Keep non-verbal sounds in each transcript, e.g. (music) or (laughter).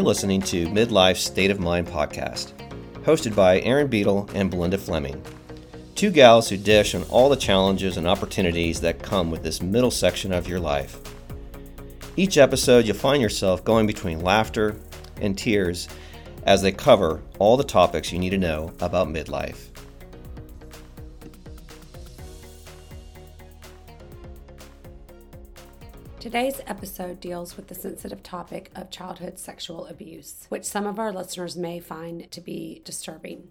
You're listening to Midlife State of Mind podcast, hosted by Erin Beadle and Belinda Fleming. Two gals who dish on all the challenges and opportunities that come with this middle section of your life. Each episode, you'll find yourself going between laughter and tears as they cover all the topics you need to know about midlife. Today's episode deals with the sensitive topic of childhood sexual abuse, which some of our listeners may find to be disturbing.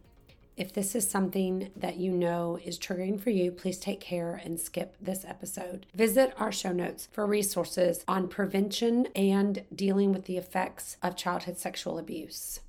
If this is something that you know is triggering for you, please take care and skip this episode. Visit our show notes for resources on prevention and dealing with the effects of childhood sexual abuse.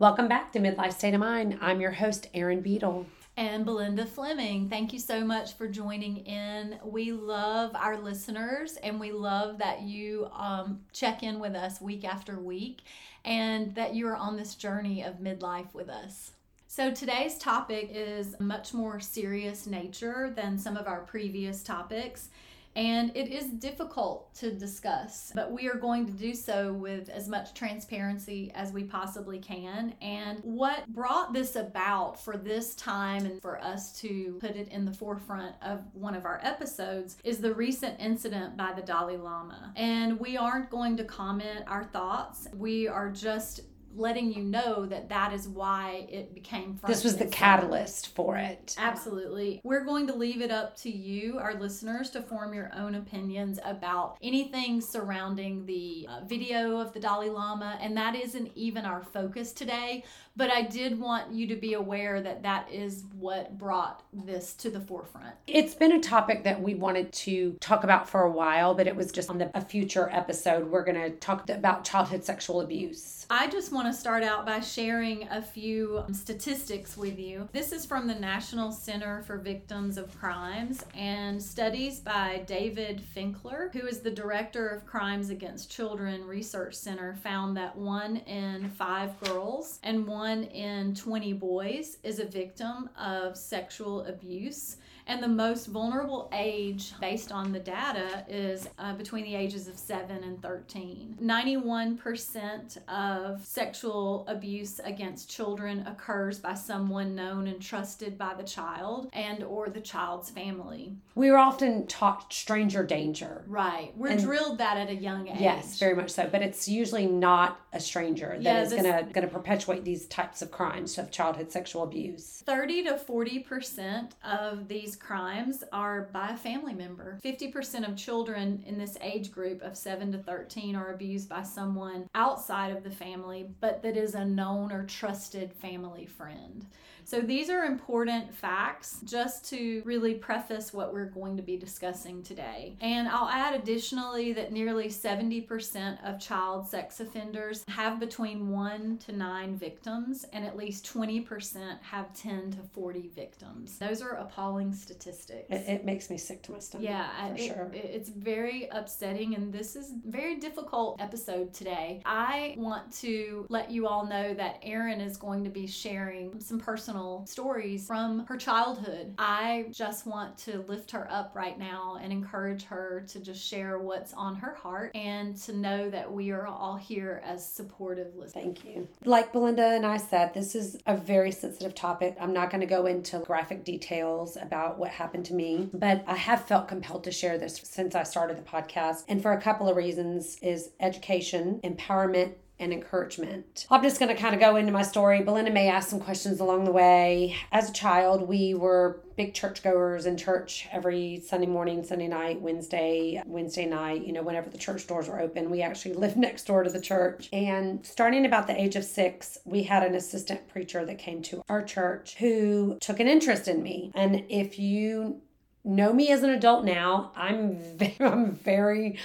Welcome back to Midlife State of Mind. I'm your host, Erin Beadle and Belinda Fleming. Thank you so much for joining in. We love our listeners and we love that you um, check in with us week after week and that you are on this journey of midlife with us. So today's topic is much more serious nature than some of our previous topics and it is difficult to discuss, but we are going to do so with as much transparency as we possibly can. And what brought this about for this time and for us to put it in the forefront of one of our episodes is the recent incident by the Dalai Lama. And we aren't going to comment our thoughts, we are just letting you know that that is why it became this was the catalyst for it. Absolutely. We're going to leave it up to you our listeners to form your own opinions about anything surrounding the uh, video of the dalai lama and that isn't even our focus today but I did want you to be aware that that is what brought this to the forefront. It's been a topic that we wanted to talk about for a while, but it was just on the, a future episode. We're going to talk about childhood sexual abuse. I just want to start out by sharing a few um, statistics with you. This is from the National Center for Victims of Crimes and studies by David Finkelhor, who is the director of Crimes Against Children Research Center, found that one in five girls and one one in 20 boys is a victim of sexual abuse. And the most vulnerable age, based on the data, is uh, between the ages of 7 and 13. 91% of sexual abuse against children occurs by someone known and trusted by the child and or the child's family. We are often taught stranger danger. Right. We're and drilled that at a young age. Yes, very much so. But it's usually not a stranger that yeah, is going to perpetuate these types of crimes of childhood sexual abuse. 30 to 40% of these these crimes are by a family member. 50% of children in this age group of 7 to 13 are abused by someone outside of the family, but that is a known or trusted family friend. So these are important facts just to really preface what we're going to be discussing today. And I'll add additionally that nearly 70% of child sex offenders have between 1 to 9 victims and at least 20% have 10 to 40 victims. Those are appalling statistics. It, it makes me sick to my stomach. Yeah, for it, sure. It, it's very upsetting and this is very difficult episode today. I want to let you all know that Erin is going to be sharing some personal personal stories from her childhood. I just want to lift her up right now and encourage her to just share what's on her heart and to know that we are all here as supportive listeners. Thank you. Like Belinda and I said, this is a very sensitive topic. I'm not going to go into graphic details about what happened to me, but I have felt compelled to share this since I started the podcast. And for a couple of reasons is education, empowerment, and encouragement. I'm just going to kind of go into my story. Belinda may ask some questions along the way. As a child, we were big churchgoers in church every Sunday morning, Sunday night, Wednesday, Wednesday night, you know, whenever the church doors were open. We actually (laughs) lived next door to the church. And starting about the age of six, we had an assistant preacher that came to our church who took an interest in me. And if you know me as an adult now, I'm (laughs) very, I'm very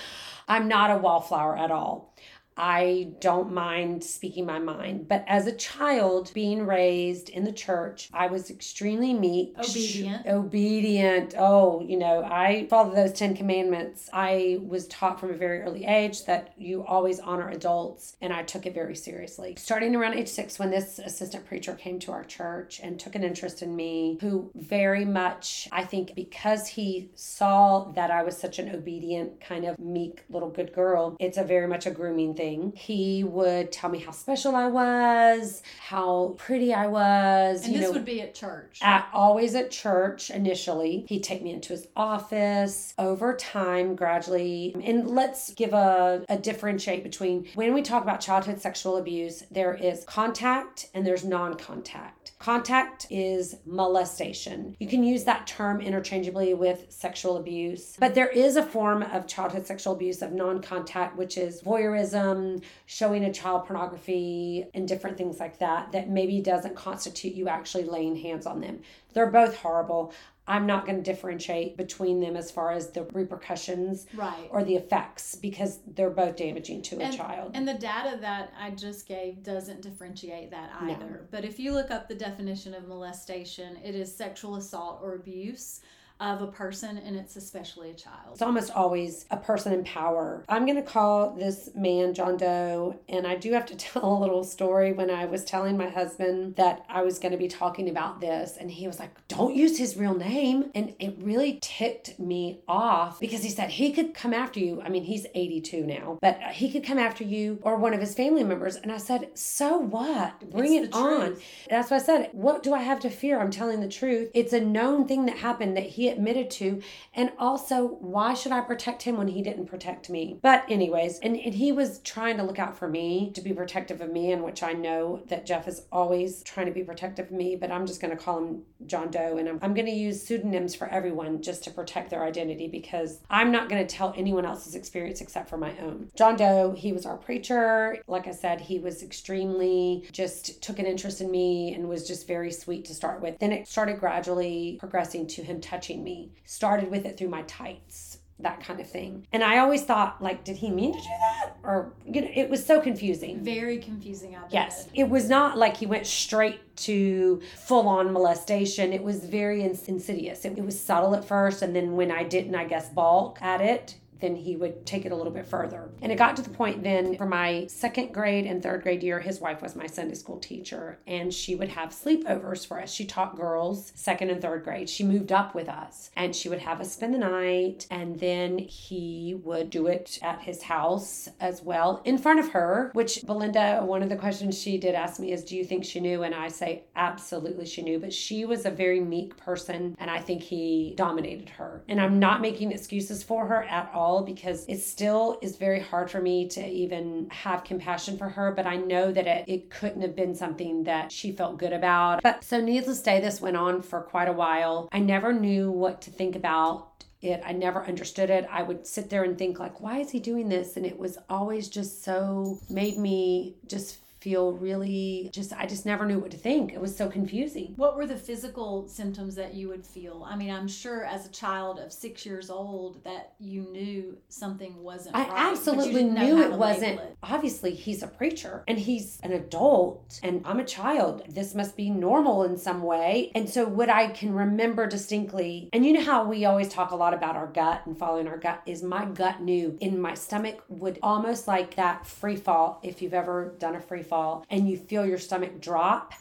I'm not a wallflower at all. I don't mind speaking my mind. But as a child, being raised in the church, I was extremely meek, obedient. Sh- obedient. Oh, you know, I follow those 10 commandments. I was taught from a very early age that you always honor adults, and I took it very seriously. Starting around age six, when this assistant preacher came to our church and took an interest in me, who very much, I think, because he saw that I was such an obedient, kind of meek little good girl, it's a very much a grooming thing everything. He would tell me how special I was, how pretty I was. And this know, would be at church. at always at church initially. He'd take me into his office over time, gradually. And let's give a, a differentiate between when we talk about childhood sexual abuse, there is contact and there's non contact. Contact is molestation. You can use that term interchangeably with sexual abuse, but there is a form of childhood sexual abuse of non contact, which is voyeurism, Um, showing a child pornography, and different things like that, that maybe doesn't constitute you actually laying hands on them. They're both horrible. I'm not going to differentiate between them as far as the repercussions Right. or the effects because they're both damaging to a and, child. And the data that I just gave doesn't differentiate that No. either. But if you look up the definition of molestation, it is sexual assault or abuse of a person, and it's especially a child. It's almost always a person in power. I'm going to call this man John Doe, and I do have to (laughs) tell a little story when I was telling my husband that I was going to be talking about this, and he was like, Don't use his real name. And it really ticked me off because he said he could come after you. I mean, he's 82 now, but he could come after you or one of his family members. And I said, So what? Bring It's it on. truth. That's what I said. What do I have to fear? I'm telling the truth. It's a known thing that happened that he admitted to. And also, why should I protect him when he didn't protect me? But, anyways, and, and he was trying to look out for me to be protective of me, in which I know that Jeff is always trying to be protective of me, but I'm just going to call him John Doe. And I'm, I'm going to use pseudonyms for everyone just to protect their identity because I'm not going to tell anyone else's experience except for my own. John Doe, he was our preacher. Like I said, he was extremely just took an interest in me and was just very sweet to start with. Then it started gradually progressing to him touching me. Started with it through my tights. That kind of thing. And I always thought, like, did he mean to do that? Or, you know, it was so confusing. Very confusing, I. Yes. It was not like he went straight to full on molestation. It was very insidious. It, it was subtle at first. And then when I didn't, I guess, balk at it, then he would take it a little bit further. And it got to the point then for my second grade and third grade year, his wife was my Sunday school teacher, and she would have sleepovers for us. She taught girls second and third grade. She moved up with us, and she would have us spend the night, and then he would do it at his house as well in front of her, which Belinda, one of the questions she did ask me is, Do you think she knew? And I say, Absolutely, she knew. But she was a very meek person, and I think he dominated her. And I'm not making excuses for her at all because it still is very hard for me to even have compassion for her. But I know that it, it couldn't have been something that she felt good about. But so, needless to say, this went on for quite a while. I never knew what to think about it i never understood it i would sit there and think like why is he doing this and it was always just so made me just feel really just i just never knew what to think it was so confusing What were the physical symptoms that you would feel? I mean, I'm sure as a child of six years old that you knew something wasn't I right. absolutely knew it wasn't. it. Obviously, he's a preacher and he's an adult, and I'm a child. This must be normal in some way. And so, what I can remember distinctly, and you know how we always talk a lot about our gut and following our gut, is my gut knew in my stomach would almost like that free fall. If you've ever done a free fall and you feel your stomach drop,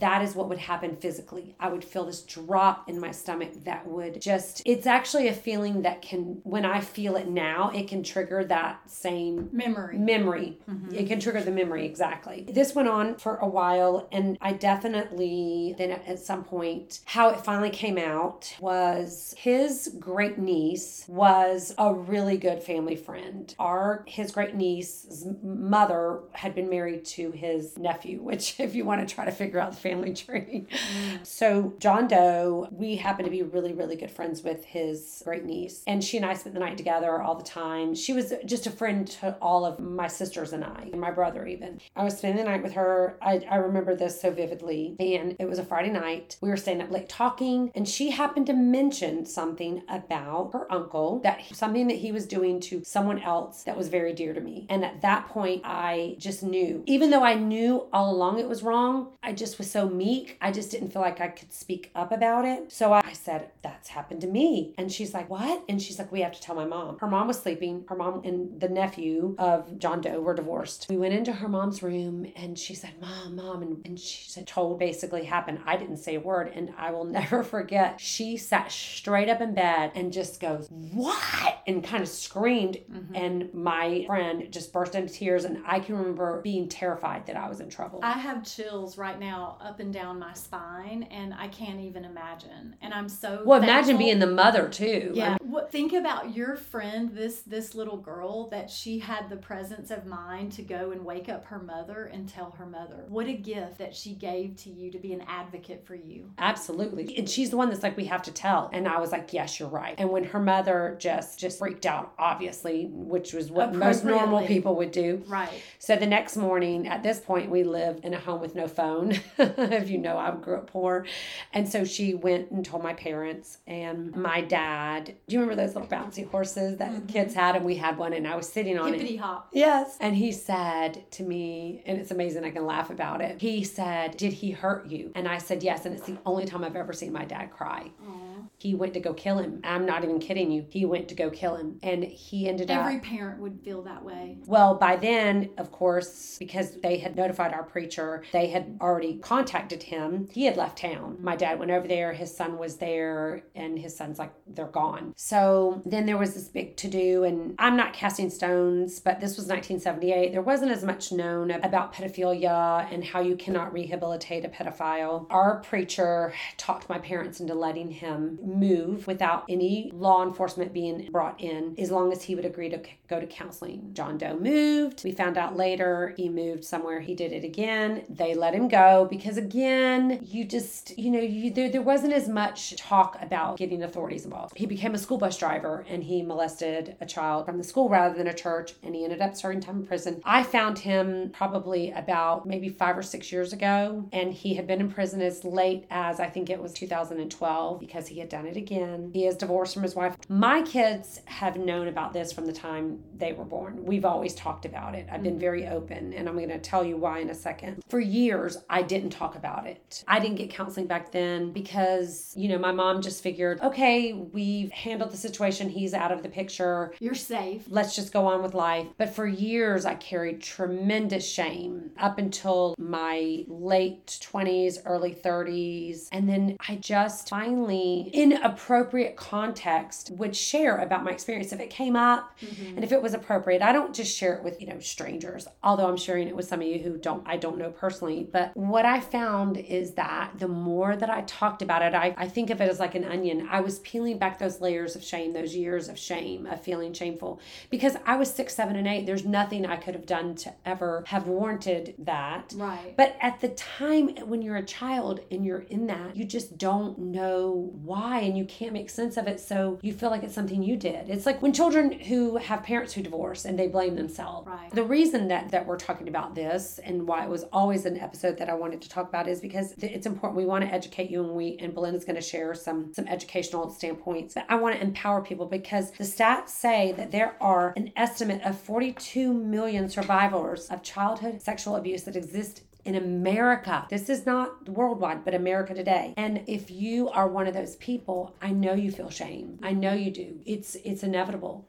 that is what would happen physically. I would feel this drop in my stomach that would just, it's actually a feeling that can, when I feel it now, it can trigger that same Memory. memory. Mm-hmm. It can trigger the memory, exactly. This went on for a while, and I definitely, then at some point, how it finally came out was his great niece was a really good family friend. Our, his great niece's mother had been married to his nephew, (laughs) which, if you want to try to figure out family (laughs) tree. Mm. So, John Doe, we happen to be really, really good friends with his great niece. And she and I spent the night together all the time. She was just a friend to all of my sisters and I, and my brother even. I was spending the night with her. I, I remember this so vividly. And it was a Friday night. We were staying up late talking, and she happened to mention something about her uncle, that something that he was doing to someone else that was very dear to me. And at that point, I just knew, even though I knew all along it was wrong, I just was so meek, I just didn't feel like I could speak up about it. So I said, That's happened to me. And she's like, What? And she's like, We have to tell my mom. Her mom was sleeping. Her mom and the nephew of John Doe were divorced. We went into her mom's room and she said, Mom, Mom. And, and she said, Told basically happened. I didn't say a word. And I will (laughs) never forget. She sat straight up in bed and just goes, What? And kind of screamed. Mm-hmm. And my friend just burst into tears. And I can remember being terrified that I was in trouble. I have chills right now up and down my spine, and I can't even imagine. And I'm so well. Thankful. Imagine being the mother too. Yeah. What, think about your friend, this this little girl, that she had the presence of mind to go and wake up her mother and tell her mother. What a gift that she gave to you to be an advocate for you. Absolutely. And she's the one that's like, we have to tell. And I was like, yes, you're right. And when her mother just just freaked out, obviously, which was what oh, most normal people would do. Right. So the next morning, at this point, we lived in a home with no phone. (laughs) (laughs) if you know, I grew up poor. And so she went and told my parents and my dad. Do you remember those little bouncy horses that mm-hmm. kids had? And we had one, and I was sitting on Hippity it. hop. Yes. And he said to me, and it's amazing, I can laugh about it. He said, Did he hurt you? And I said, Yes. And it's the only time I've ever seen my dad cry. Aww. He went to go kill him. I'm not even kidding you. He went to go kill him. And he ended Every up. Every parent would feel that way. Well, by then, of course, because they had notified our preacher, they had already contacted him. He had left town. My dad went over there. His son was there. And his son's like, they're gone. So then there was this big to do. And I'm not casting stones, but this was 1978. There wasn't as much known about pedophilia and how you cannot rehabilitate a pedophile. Our preacher talked my parents into letting him move without any law enforcement being brought in as long as he would agree to go to counseling. John Doe moved. We found out later he moved somewhere. He did it again. They let him go because, again, you just, you know, you, there, there wasn't as much talk about getting authorities involved. He became a school bus driver and he molested a child from the school rather than a church and he ended up serving time in prison. I found him probably about maybe five or six years ago and he had been in prison as late as I think it was 2012 because he had done it again. He is divorced from his wife. My kids have known about this from the time they were born. We've always talked about it. I've been mm. very open, and I'm going to tell you why in a second. For years, I didn't talk about it. I didn't get counseling back then because, you know, my mom just figured, okay, we've handled the situation. He's out of the picture. You're safe. Let's just go on with life. But for years, I carried tremendous shame up until my late 20s, early 30s. And then I just finally, in appropriate context, would share about my experience if it came up mm-hmm. and if it was appropriate. I don't just share it with, you know, strangers, although I'm sharing it with some of you who don't, I don't know personally. But what I found is that the more that I talked about it, I, I think of it as like an onion. I was peeling back those layers of shame, those years of shame, of feeling shameful because I was six, seven, and eight. There's nothing I could have done to ever have warranted that. Right. But at the time when you're a child and you're in that, you just don't know why and you can't make sense of it. So you feel like it's something you did. It's like when children who have parents who divorce and they blame themselves. Right. The reason that, that we're talking about this and why it was always an episode that I wanted to talk about is because it's important. We want to educate you and we, and Belinda's going to share some, some educational standpoints. But I want to empower people because the stats say that there are an estimate of 42 million survivors of childhood sexual abuse that exist in America. This is not worldwide, but America today. And if you are one of those people, I know you feel shame. I know you do. It's it's inevitable.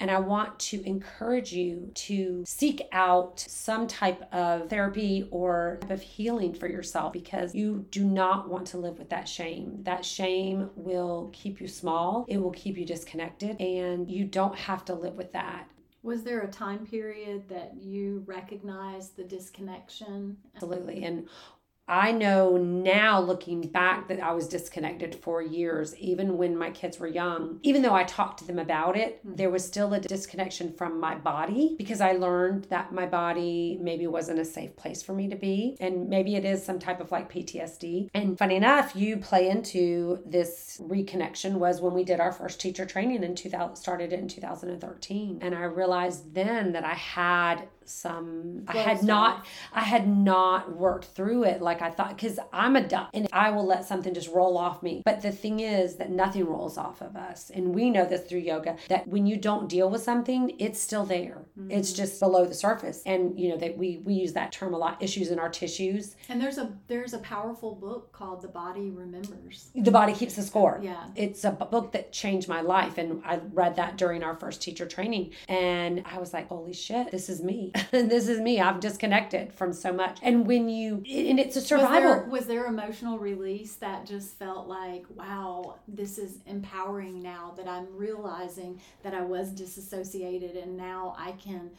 And I want to encourage you to seek out some type of therapy or type of healing for yourself because you do not want to live with that shame. That shame will keep you small, it will keep you disconnected, and you don't have to live with that. Was there a time period that you recognized the disconnection? Absolutely. And I know now looking back that I was disconnected for years, even when my kids were young. Even though I talked to them about it, mm-hmm. there was still a disconnection from my body because I learned that my body maybe wasn't a safe place for me to be. And maybe it is some type of like PTSD. And funny enough, you play into this reconnection was when we did our first teacher training in 2000, started it in 2013. And I realized then that I had some I had not. I had not worked through it like I thought cuz I'm a duck and I will let something just roll off me. But the thing is that nothing rolls off of us. And we know this through yoga that when you don't deal with something, it's still there. It's mm-hmm. just below the surface. And you know that we we use that term a lot issues in our tissues. And there's a there's a powerful book called The Body Remembers. The body keeps the score. Yeah. It's a book that changed my life. And I read that during our first teacher training. And I was like, holy shit, this is me. (laughs) this is me. I've disconnected from so much. And when you, and it's a Was survival. there, was there emotional release that just felt like, wow, this is empowering now that I'm realizing that I was disassociated and now I can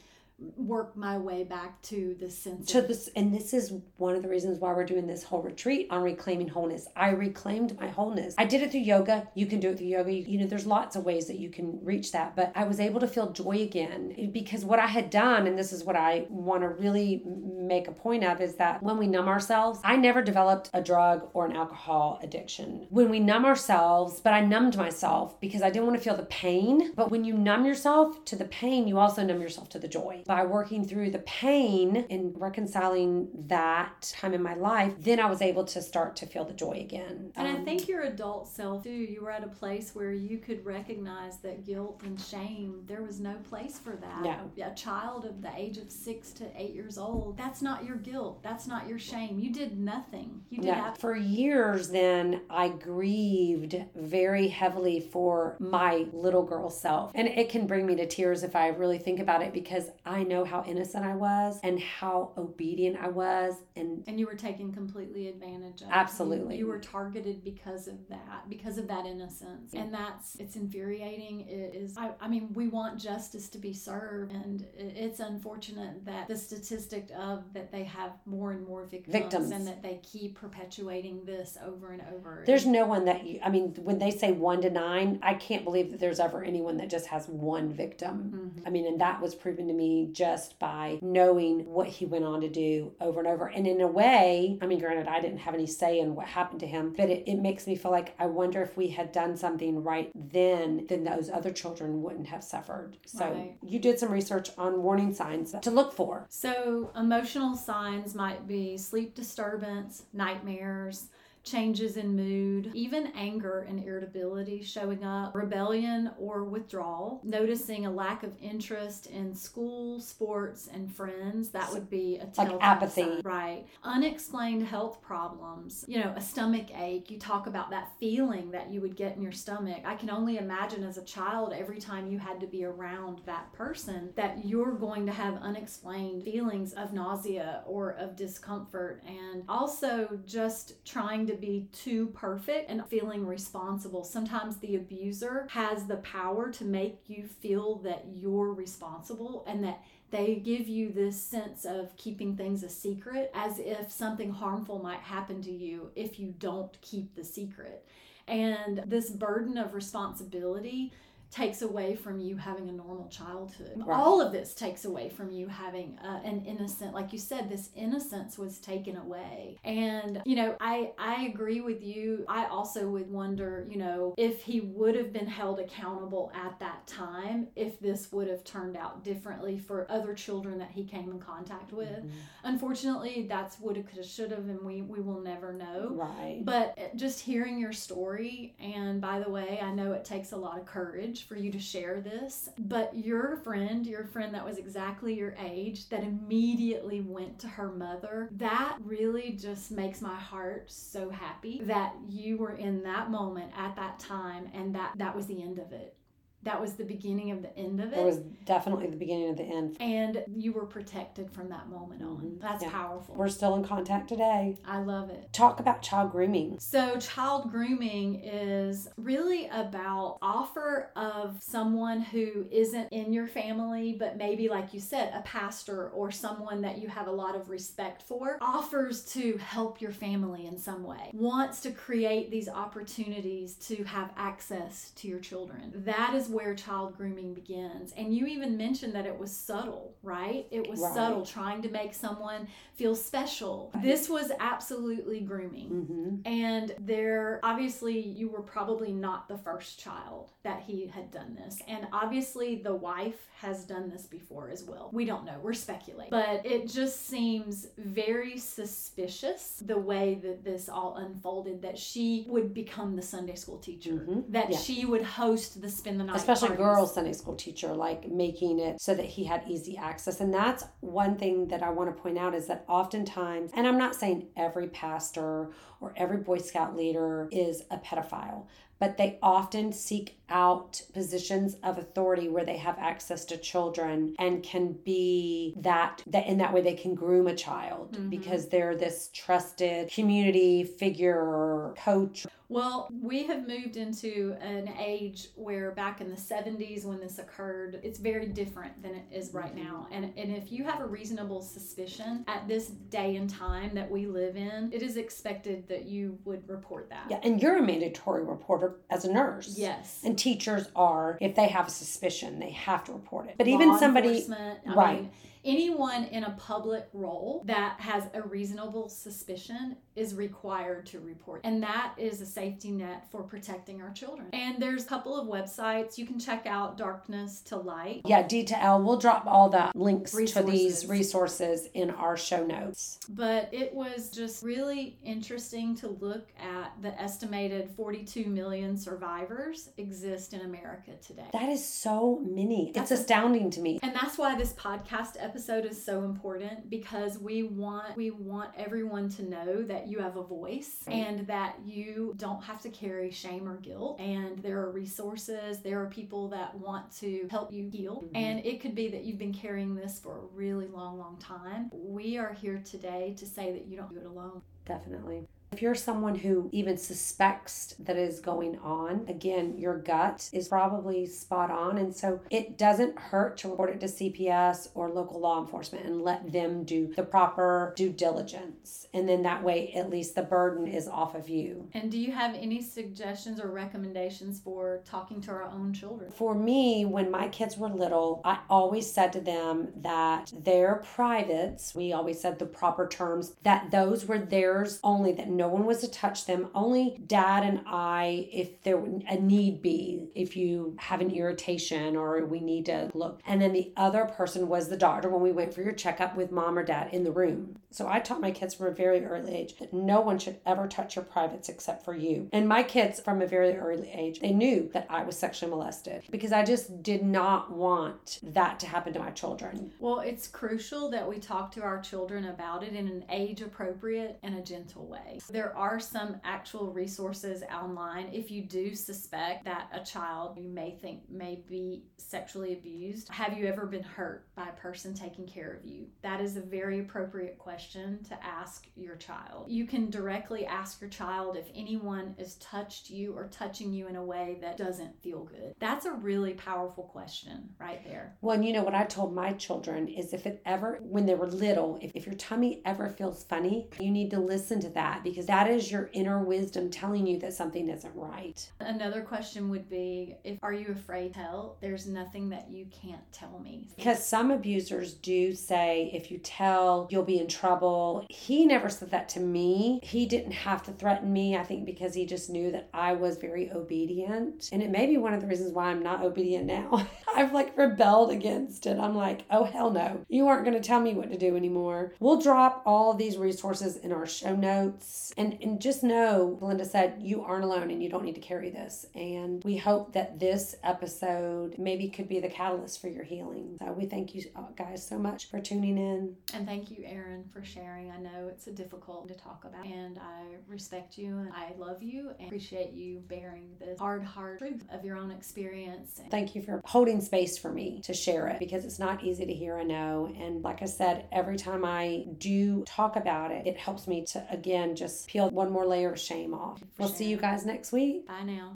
work my way back to the sense to this and this is one of the reasons why we're doing this whole retreat on reclaiming wholeness. I reclaimed my wholeness. I did it through yoga. You can do it through yoga. You, you know there's lots of ways that you can reach that but i was able to feel joy again because what i had done and this is what i want to really make a point of is that when we numb ourselves i never developed a drug or an alcohol addiction. When we numb ourselves but i numbed myself because i didn't want to feel the pain but when you numb yourself to the pain you also numb yourself to the joy by working through the pain and reconciling that time in my life, then I was able to start to feel the joy again. And I Um, think your adult self too, you were at a place where you could recognize that guilt and shame, there was no place for that. No. A child of the age of six to eight years old, that's not your guilt. That's not your shame. You did nothing. You did Yeah. For years, then I grieved very heavily for my little girl self. And it can bring me to tears if I really think about it because I know how innocent I was and how obedient I was. And and you were taken completely advantage of. Absolutely. You, you were targeted because of that, because of that innocence. And that's, it's infuriating. It is, I, I mean, we want justice to be served. And it's unfortunate that the statistic of that they have more and more victims, Victims. and that they keep perpetuating this over and over. there's no one that you, I mean, when they say one to nine, I can't believe that there's ever anyone that just has one victim. Mhm. I mean, and that was proven to me just by knowing what he went on to do over and over. And in a way, I mean, granted, I didn't have any say in what happened to him, but it, it makes me feel like I wonder if we had done something right then, then those other children wouldn't have suffered. So Right. you did some research on warning signs to look for. So, emotional signs might be sleep disturbance, nightmares, changes in mood, even anger and irritability showing up, rebellion or withdrawal, noticing a lack of interest in school, sports, and friends. That would be a telltale apathy. sign. Right. Unexplained health problems, you know, a stomach ache. You talk about that feeling that you would get in your stomach. I can only imagine as a child, every time you had to be around that person, that you're going to have unexplained feelings of nausea or of discomfort. And also just trying to be too perfect and feeling responsible. Sometimes the abuser has the power to make you feel that you're responsible and that they give you this sense of keeping things a secret as if something harmful might happen to you if you don't keep the secret. And this burden of responsibility takes away from you having a normal childhood. Right. All of this takes away from you having uh, an innocent, like you said, this innocence was taken away. And you know, I I agree with you. I also would wonder, you know, if he would have been held accountable at that time, if this would have turned out differently for other children that he came in contact with. Mm-hmm. Unfortunately, that's woulda, coulda, shoulda, and we we will never know. Right. But uh, just hearing your story, and by the way, I know it takes a lot of courage for you to share this, but your friend, your friend that was exactly your age, that immediately went to her mother, that really just makes my heart so happy that you were in that moment at that time, and that that was the end of it. That was the beginning of the end of it. It was definitely the beginning of the end. and you were protected from that moment on. Mhm. That's Yeah. powerful. We're still in contact today. I love it. Talk about child grooming. So, child grooming is really about offer of someone who isn't in your family, but maybe, like you said, a pastor or someone that you have a lot of respect for, offers to help your family in some way, wants to create these opportunities to have access to your children. That is where child grooming begins. And you even mentioned that it was subtle, right? It was Right. subtle, trying to make someone feel special. Right. This was absolutely grooming. hmm And there, obviously, you were probably not the first child that he had done this. And obviously, the wife has done this before as well. We don't know, we're speculating. But it just seems very suspicious the way that this all unfolded that she would become the Sunday school teacher, Mhm. that Yeah. she would host the spend the night. Especially parties. girl Sunday school teacher, like making it so that he had easy access. And that's one thing that I want to point out is that oftentimes, and I'm not saying every pastor or every Boy Scout leader is a pedophile, but they often seek out positions of authority where they have access to children and can be that that in that way they can groom a child Mhm. because they're this trusted community figure or coach Well, we have moved into an age where back in the 70s when this occurred, it's very different than it is right now. And, and if you have a reasonable suspicion at this day and time that we live in, it is expected that you would report that. yeah and you're a mandatory reporter as a nurse Yes. And teachers are, if they have a suspicion, they have to report it. But Law even somebody, right. mean, anyone in a public role that has a reasonable suspicion is required to report. And that is a safety net for protecting our children. And there's a couple of websites you can check out Darkness to Light. yeah, D to L, we'll drop all the links to these Resources. resources in our show notes. But it was just really interesting to look at the estimated 42 million survivors exist in America today. That is so many. That's it's a- astounding to me. And that's why this podcast episode is so important because we want we want everyone to know that you have a voice and that you don't have to carry shame or guilt and there are resources, there are people that want to help you heal. Mhm. And it could be that you've been carrying this for a really long long time. We are here today to say that you don't do it alone. Definitely. If you're someone who even suspects that is going on, again, your gut is probably spot on. And so it doesn't hurt to report it to CPS or local law enforcement and let them do the proper due diligence. And then that way, at least the burden is off of you. And do you have any suggestions or recommendations for talking to our own children? For me, when my kids were little, I always said to them that their privates, we always said the proper terms, that those were theirs only, that no one was to touch them. Only dad and I, if there a need be, if you have an irritation or we need to look. And then the other person was the doctor when we went for your checkup with mom or dad in the room. So I taught my kids from a very early age that no one should ever touch your privates except for you. And my kids from a very early age, they knew that I was sexually molested because I just did not want that to happen to my children. Well, it's crucial that we talk to our children about it in an age appropriate and a gentle way. There are some actual resources online if you do suspect that a child you may think may be sexually abused. Have you ever been hurt by a person taking care of you? That is a very appropriate question to ask your child. You can directly ask your child if anyone has touched you or touching you in a way that doesn't feel good. That's a really powerful question right there. Well, you know what I told my children is if it ever, when they were little, if, if your tummy ever feels funny, you need to listen to that because that is your inner wisdom telling you that something isn't right. Another question would be if are you afraid to tell? There's nothing that you can't tell me. Because some abusers do say, if you tell, you'll be in trouble. He never said that to me. He didn't have to threaten me, I think, because he just knew that I was very obedient. And it may be one of the reasons why I'm not obedient now. (laughs) I've like rebelled against it. I'm like, oh, hell no. You aren't going to tell me what to do anymore. We'll drop all these resources in our show notes. And, and just know, Belinda said, you aren't alone and you don't need to carry this. And we hope that this episode maybe could be the catalyst for your healing. So we thank you uh, guys so much for tuning in. And thank you, Erin, for sharing. I know it's a difficult to talk about, and I respect you and I love you and appreciate you bearing this hard, hard truth of your own experience. Thank you for holding space for me to share it because it's not easy to hear, I know. And like I said, every time I do talk about it, it helps me to again just peel one more layer of shame off. We'll see you guys next week. Bye now.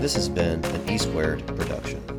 This has been an E Squared production.